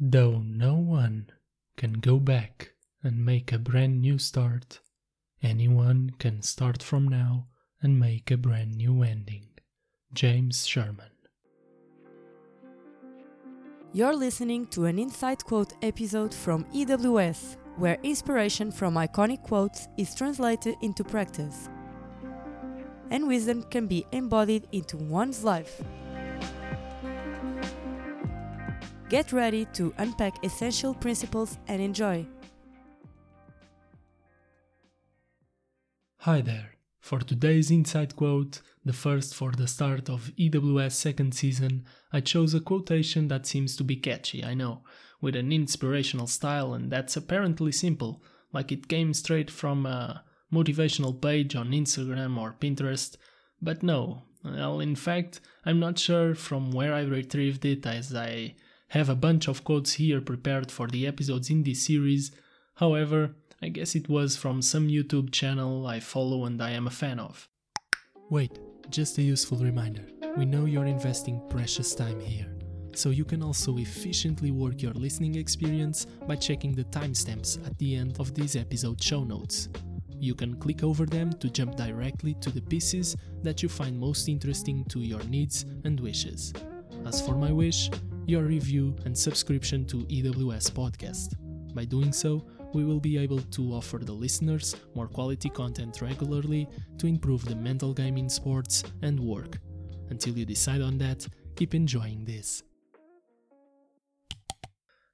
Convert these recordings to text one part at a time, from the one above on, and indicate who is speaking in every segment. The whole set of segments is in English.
Speaker 1: Though no one can go back and make a brand new start, anyone can start from now and make a brand new ending. James Sherman.
Speaker 2: You're listening to an Inside Quote episode from EWS, where inspiration from iconic quotes is translated into practice, and wisdom can be embodied into one's life. Get ready to unpack essential principles and enjoy.
Speaker 1: Hi there. For today's Inside Quote, the first for the start of EWS second season, I chose a quotation that seems to be catchy, I know, with an inspirational style and that's apparently simple, like it came straight from a motivational page on Instagram or Pinterest, but no, well, in fact, I'm not sure from where I retrieved it as I have a bunch of quotes here prepared for the episodes in this series. However, I guess it was from some YouTube channel I follow and I am a fan of. Wait, just a useful reminder. We know you're investing precious time here, so you can also efficiently work your listening experience by checking the timestamps at the end of this episode show notes. You can click over them to jump directly to the pieces that you find most interesting to your needs and wishes. As for my wish, your review and subscription to EWS Podcast. By doing so, we will be able to offer the listeners more quality content regularly to improve the mental game in sports and work. Until you decide on that, keep enjoying this.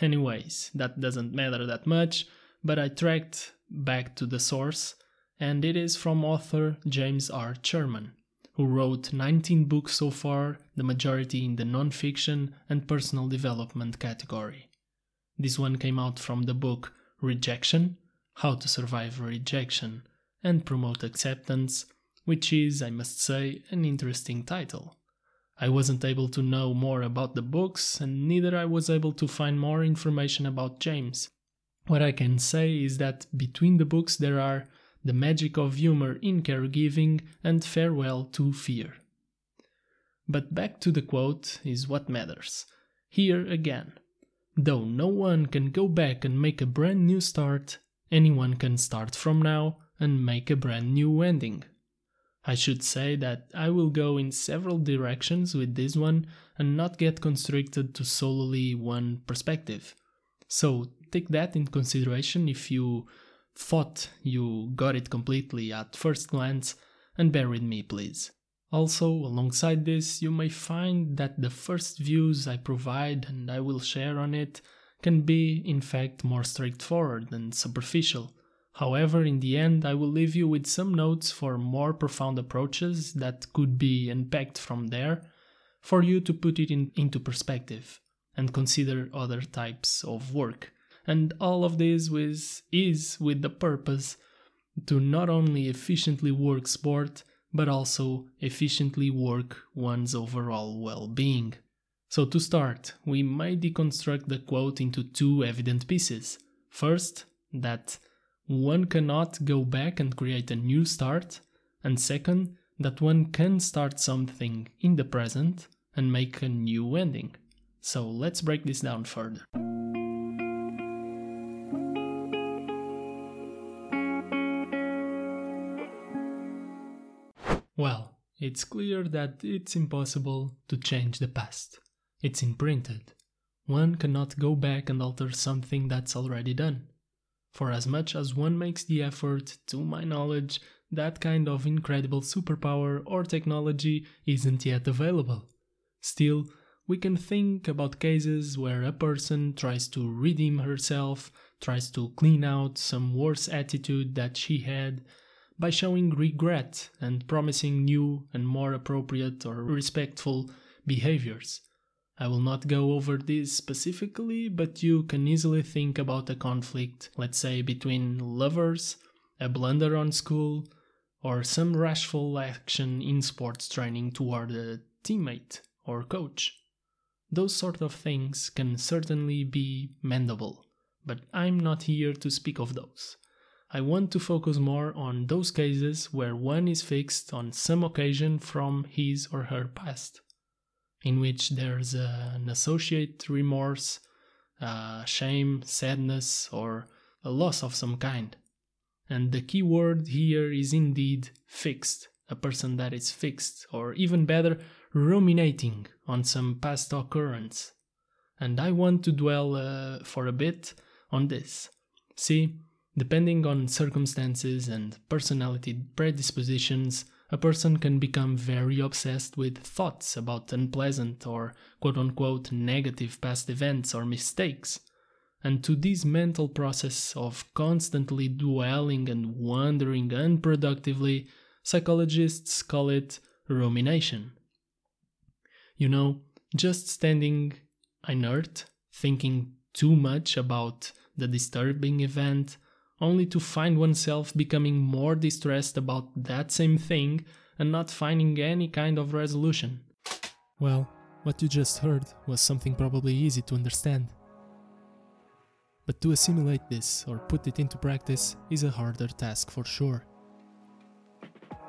Speaker 1: Anyways, that doesn't matter that much, but I tracked back to the source, and it is from author James R. Sherman who wrote 19 books so far, the majority in the non-fiction and personal development category. This one came out from the book Rejection How to Survive Rejection and Promote Acceptance, which is, I must say, an interesting title. I wasn't able to know more about the books, and neither I was able to find more information about James. What I can say is that between the books there are the magic of humor in caregiving, and farewell to fear. But back to the quote is what matters. Here again. Though no one can go back and make a brand new start, anyone can start from now and make a brand new ending. I should say that I will go in several directions with this one and not get constricted to solely one perspective. So take that in consideration if you thought you got it completely at first glance, and bear with me, please. Also, alongside this, you may find that the first views I provide and I will share on it can be, in fact, more straightforward and superficial. However, in the end, I will leave you with some notes for more profound approaches that could be unpacked from there for you to put it in, into perspective and consider other types of work and all of this with, is with the purpose to not only efficiently work sport, but also efficiently work one's overall well being. So, to start, we may deconstruct the quote into two evident pieces. First, that one cannot go back and create a new start, and second, that one can start something in the present and make a new ending. So, let's break this down further. It's clear that it's impossible to change the past. It's imprinted. One cannot go back and alter something that's already done. For as much as one makes the effort, to my knowledge, that kind of incredible superpower or technology isn't yet available. Still, we can think about cases where a person tries to redeem herself, tries to clean out some worse attitude that she had, by showing regret and promising new and more appropriate or respectful behaviors. I will not go over this specifically, but you can easily think about a conflict, let's say between lovers, a blunder on school, or some rashful action in sports training toward a teammate or coach. Those sort of things can certainly be mendable, but I'm not here to speak of those. I want to focus more on those cases where one is fixed on some occasion from his or her past, in which there's an associate remorse, uh, shame, sadness, or a loss of some kind. And the key word here is indeed fixed, a person that is fixed, or even better, ruminating on some past occurrence. And I want to dwell uh, for a bit on this. See, depending on circumstances and personality predispositions, a person can become very obsessed with thoughts about unpleasant or quote unquote negative past events or mistakes. And to this mental process of constantly dwelling and wondering unproductively, psychologists call it rumination. You know, just standing inert, thinking too much about the disturbing event, only to find oneself becoming more distressed about that same thing and not finding any kind of resolution.
Speaker 3: Well, what you just heard was something probably easy to understand. But to assimilate this or put it into practice is a harder task for sure.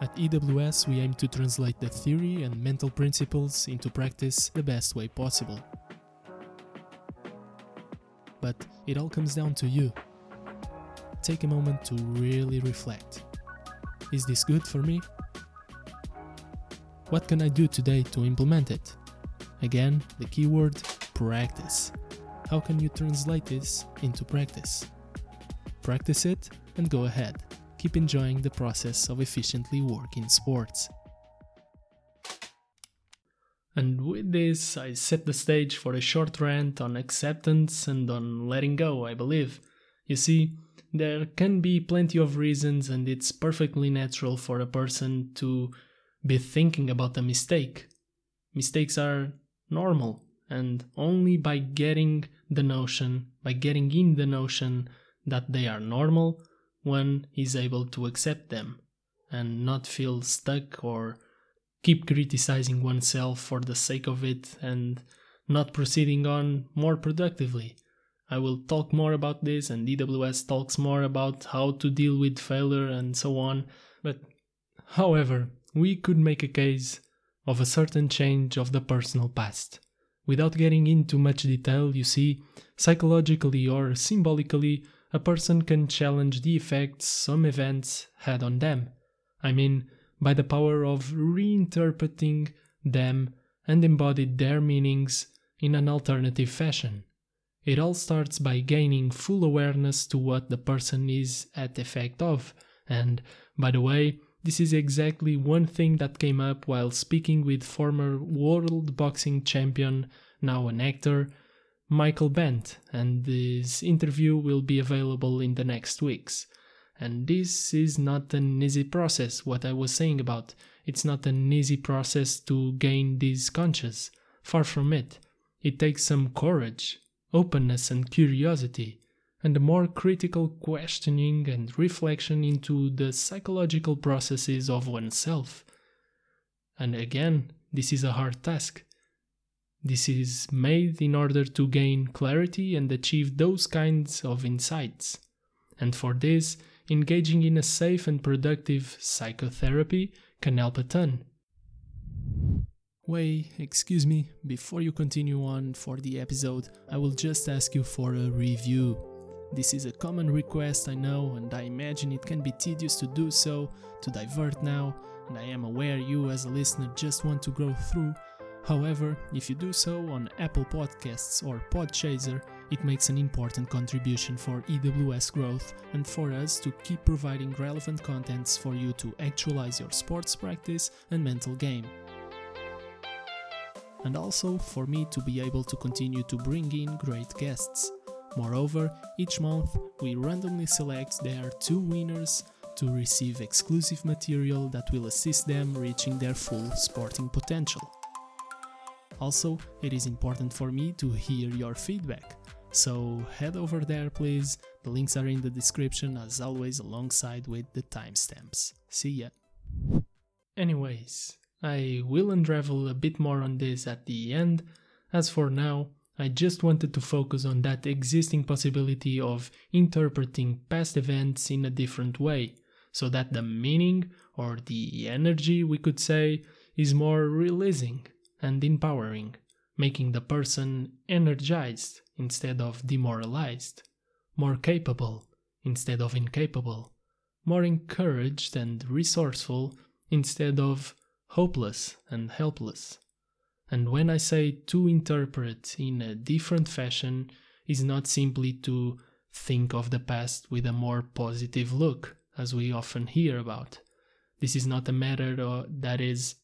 Speaker 3: At EWS, we aim to translate the theory and mental principles into practice the best way possible. But it all comes down to you. Take a moment to really reflect. Is this good for me? What can I do today to implement it? Again, the keyword practice. How can you translate this into practice? Practice it and go ahead. Keep enjoying the process of efficiently working sports.
Speaker 1: And with this, I set the stage for a short rant on acceptance and on letting go, I believe. You see, there can be plenty of reasons, and it's perfectly natural for a person to be thinking about a mistake. Mistakes are normal, and only by getting the notion, by getting in the notion that they are normal, one is able to accept them and not feel stuck or keep criticizing oneself for the sake of it and not proceeding on more productively. I will talk more about this, and EWS talks more about how to deal with failure and so on. But, however, we could make a case of a certain change of the personal past. Without getting into much detail, you see, psychologically or symbolically, a person can challenge the effects some events had on them. I mean, by the power of reinterpreting them and embodied their meanings in an alternative fashion. It all starts by gaining full awareness to what the person is at effect of, and, by the way, this is exactly one thing that came up while speaking with former world boxing champion, now an actor, Michael Bentt, and this interview will be available in the next weeks. And this is not an easy process, what I was saying about. It's not an easy process to gain this conscious. Far from it. It takes some courage, openness, and curiosity, and more critical questioning and reflection into the psychological processes of oneself. And again, this is a hard task. This is made in order to gain clarity and achieve those kinds of insights. And for this, engaging in a safe and productive psychotherapy can help a ton.
Speaker 3: Wait, excuse me, before you continue on for the episode, I will just ask you for a review. This is a common request, I know, and I imagine it can be tedious to do so, to divert now, and I am aware you as a listener just want to go through. However, if you do so on Apple Podcasts or Podchaser, it makes an important contribution for EWS growth and for us to keep providing relevant contents for you to actualize your sports practice and mental game. And also for me to be able to continue to bring in great guests. Moreover, each month we randomly select their two winners to receive exclusive material that will assist them reaching their full sporting potential. Also, it is important for me to hear your feedback. So head over there please, the links are in the description as always alongside with the timestamps. See ya!
Speaker 1: Anyways, I will unravel a bit more on this at the end. As for now, I just wanted to focus on that existing possibility of interpreting past events in a different way, so that the meaning, or the energy we could say, is more releasing and empowering, making the person energized instead of demoralized, more capable instead of incapable, more encouraged and resourceful instead of hopeless and helpless. And when I say to interpret in a different fashion, is not simply to think of the past with a more positive look, as we often hear about. This is not a matter uh, that is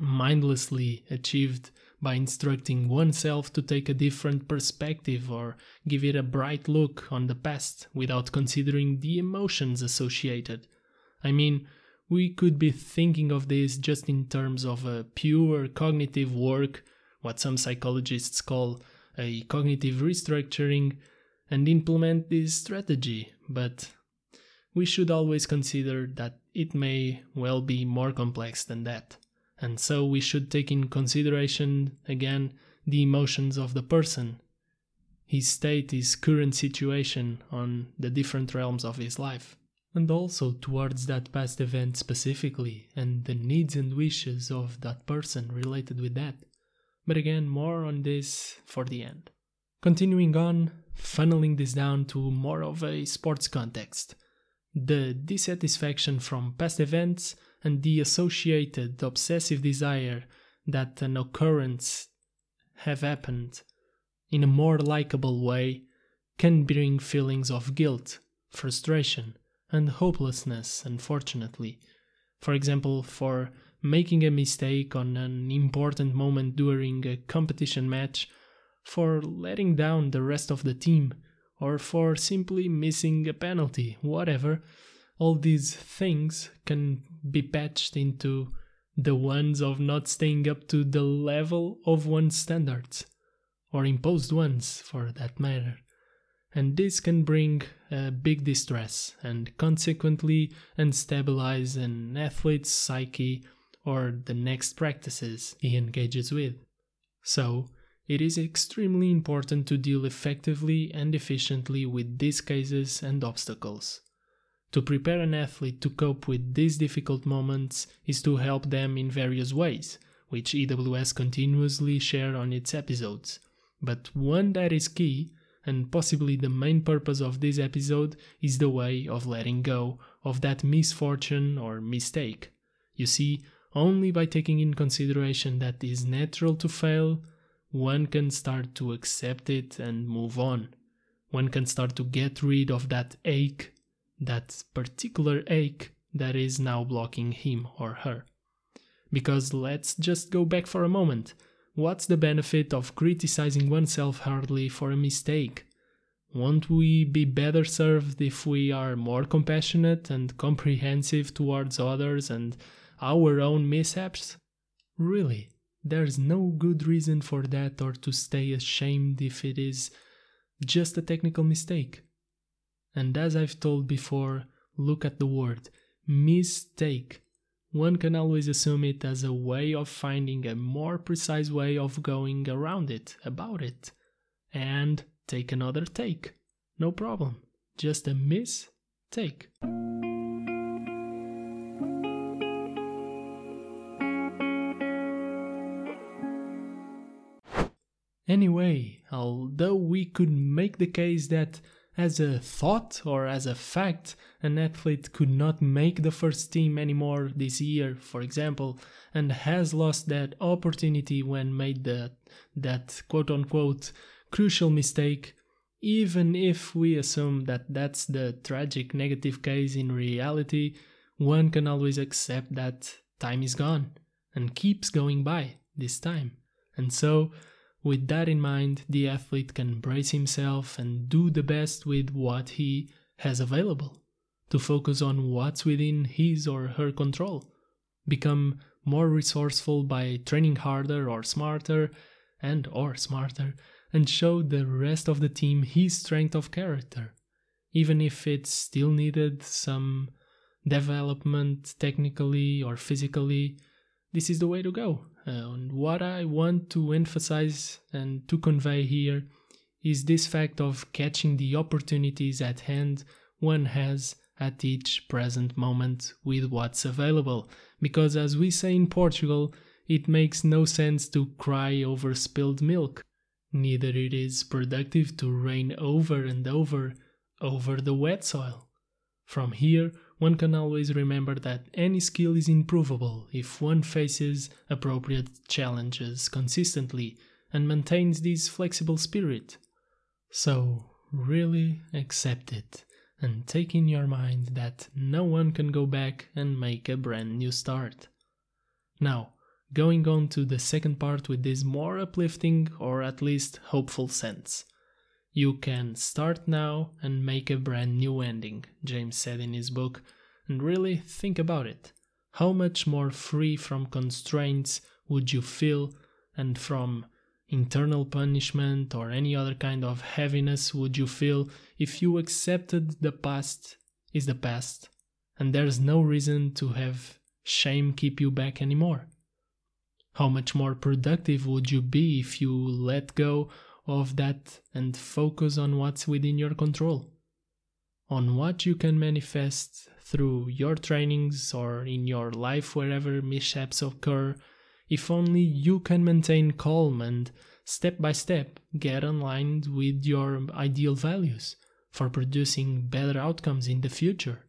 Speaker 1: mindlessly achieved by instructing oneself to take a different perspective or give it a bright look on the past without considering the emotions associated. I mean, we could be thinking of this just in terms of a pure cognitive work, what some psychologists call a cognitive restructuring, and implement this strategy, but we should always consider that it may well be more complex than that. And so we should take in consideration again the emotions of the person, his state, his current situation on the different realms of his life, and also towards that past event specifically and the needs and wishes of that person related with that. But again, more on this for the end. Continuing on, funneling this down to more of a sports context. The dissatisfaction from past events and the associated obsessive desire that an occurrence have happened in a more likable way can bring feelings of guilt, frustration, and hopelessness, unfortunately. For example, for making a mistake on an important moment during a competition match, for letting down the rest of the team, or for simply missing a penalty, whatever, all these things can be patched into the ones of not staying up to the level of one's standards, or imposed ones for that matter. And this can bring a big distress and consequently unstabilize an athlete's psyche or the next practices he engages with. So, it is extremely important to deal effectively and efficiently with these cases and obstacles. To prepare an athlete to cope with these difficult moments is to help them in various ways, which EWS continuously share on its episodes. But one that is key, and possibly the main purpose of this episode, is the way of letting go of that misfortune or mistake. You see, only by taking in consideration that it is natural to fail, one can start to accept it and move on. One can start to get rid of that ache that particular ache that is now blocking him or her. Because let's just go back for a moment. What's the benefit of criticizing oneself hardly for a mistake? Won't we be better served if we are more compassionate and comprehensive towards others and our own mishaps? Really, there's no good reason for that or to stay ashamed if it is just a technical mistake. And as I've told before, look at the word mistake. One can always assume it as a way of finding a more precise way of going around it, about it. And take another take. No problem. Just a miss take. Anyway, although we could make the case that as a thought or as a fact, an athlete could not make the first team anymore this year, for example, and has lost that opportunity when made that, that quote unquote crucial mistake, even if we assume that that's the tragic negative case in reality, one can always accept that time is gone and keeps going by this time. And so, with that in mind, the athlete can brace himself and do the best with what he has available, to focus on what's within his or her control, become more resourceful by training harder or smarter and or smarter and show the rest of the team his strength of character even if it still needed some development technically or physically. This is the way to go Uh, and what I want to emphasize and to convey here is this fact of catching the opportunities at hand one has at each present moment with what's available. Because, as we say in Portugal, it makes no sense to cry over spilled milk. Neither it is productive to rain over and over over the wet soil. From here, one can always remember that any skill is improvable if one faces appropriate challenges consistently and maintains this flexible spirit. So, really accept it and take in your mind that no one can go back and make a brand new start. Now, going on to the second part with this more uplifting or at least hopeful sense. You can start now and make a brand new ending, James said in his book, and really think about it. How much more free from constraints would you feel and from internal punishment or any other kind of heaviness would you feel if you accepted the past is the past and there's no reason to have shame keep you back anymore? How much more productive would you be if you let go of that and focus on what's within your control? On what you can manifest through your trainings or in your life wherever mishaps occur, if only you can maintain calm and step by step get aligned with your ideal values for producing better outcomes in the future.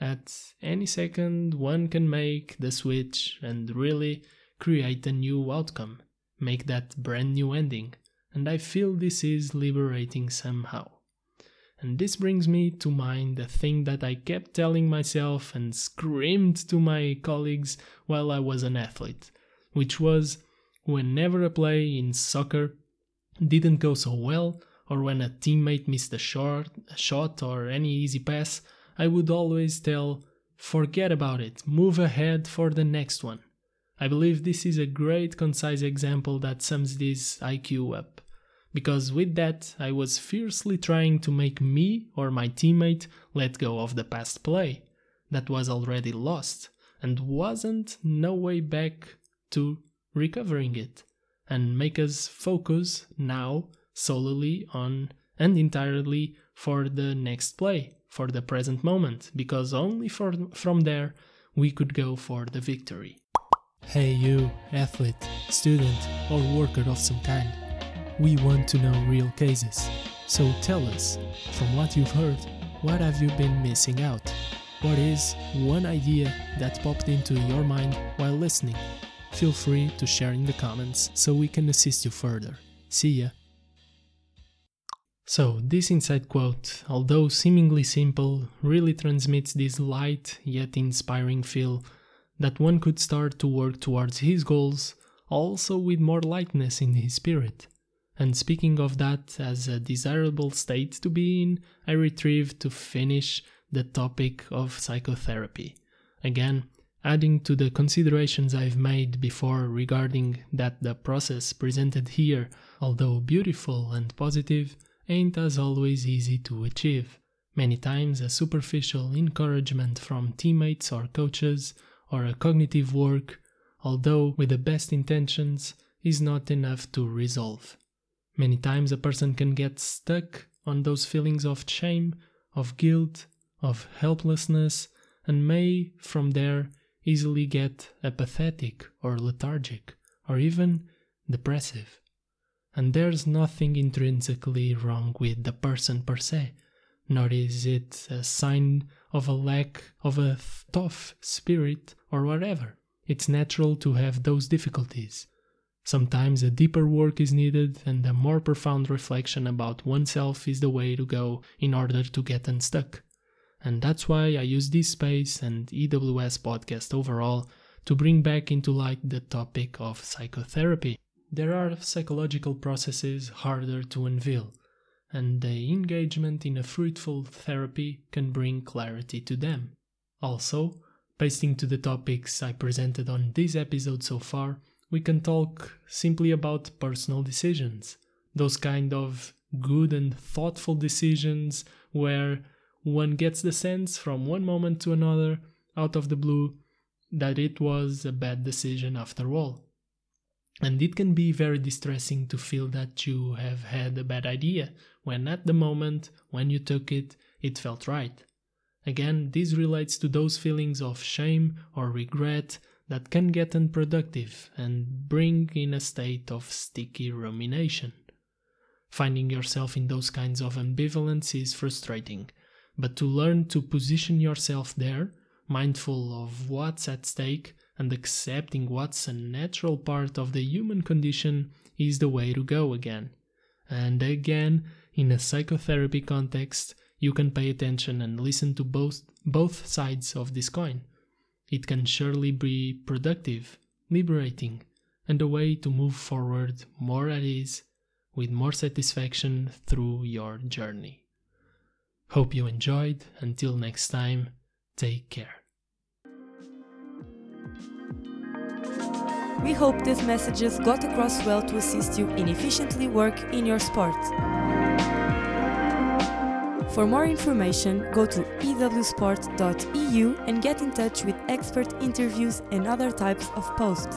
Speaker 1: At any second, one can make the switch and really create a new outcome, make that brand new ending and I feel this is liberating somehow. And this brings me to mind the thing that I kept telling myself and screamed to my colleagues while I was an athlete, which was whenever a play in soccer didn't go so well, or when a teammate missed a short a shot or any easy pass, I would always tell, forget about it, move ahead for the next one. I believe this is a great concise example that sums this IQ up because with that I was fiercely trying to make me or my teammate let go of the past play that was already lost and wasn't no way back to recovering it and make us focus now solely on and entirely for the next play for the present moment because only for, from there we could go for the victory.
Speaker 3: Hey you athlete student or worker of some kind we want to know real cases. So tell us, from what you've heard, what have you been missing out? What is one idea that popped into your mind while listening? Feel free to share in the comments so we can assist you further. See ya!
Speaker 1: So, this inside quote, although seemingly simple, really transmits this light yet inspiring feel that one could start to work towards his goals, also with more lightness in his spirit. And speaking of that as a desirable state to be in, I retrieved to finish the topic of psychotherapy. Again, adding to the considerations I've made before regarding that the process presented here, although beautiful and positive, ain't as always easy to achieve. Many times, a superficial encouragement from teammates or coaches, or a cognitive work, although with the best intentions, is not enough to resolve. Many times a person can get stuck on those feelings of shame, of guilt, of helplessness, and may from there easily get apathetic or lethargic or even depressive. And there's nothing intrinsically wrong with the person per se, nor is it a sign of a lack of a tough spirit or whatever. It's natural to have those difficulties. Sometimes a deeper work is needed and a more profound reflection about oneself is the way to go in order to get unstuck. And that's why I use this space and EWS podcast overall to bring back into light the topic of psychotherapy. There are psychological processes harder to unveil, and the engagement in a fruitful therapy can bring clarity to them. Also, pasting to the topics I presented on this episode so far, we can talk simply about personal decisions, those kind of good and thoughtful decisions where one gets the sense from one moment to another, out of the blue, that it was a bad decision after all. And it can be very distressing to feel that you have had a bad idea when at the moment when you took it, it felt right. Again, this relates to those feelings of shame or regret that can get unproductive and bring in a state of sticky rumination. Finding yourself in those kinds of ambivalence is frustrating, but to learn to position yourself there, mindful of what's at stake and accepting what's a natural part of the human condition is the way to go again. And again, in a psychotherapy context, you can pay attention and listen to both both sides of this coin. It can surely be productive, liberating, and a way to move forward more at ease, with more satisfaction through your journey. Hope you enjoyed. Until next time, take care.
Speaker 2: We hope these messages got across well to assist you in efficiently work in your sport. For more information, go to ewsport.eu and get in touch with expert interviews and other types of posts.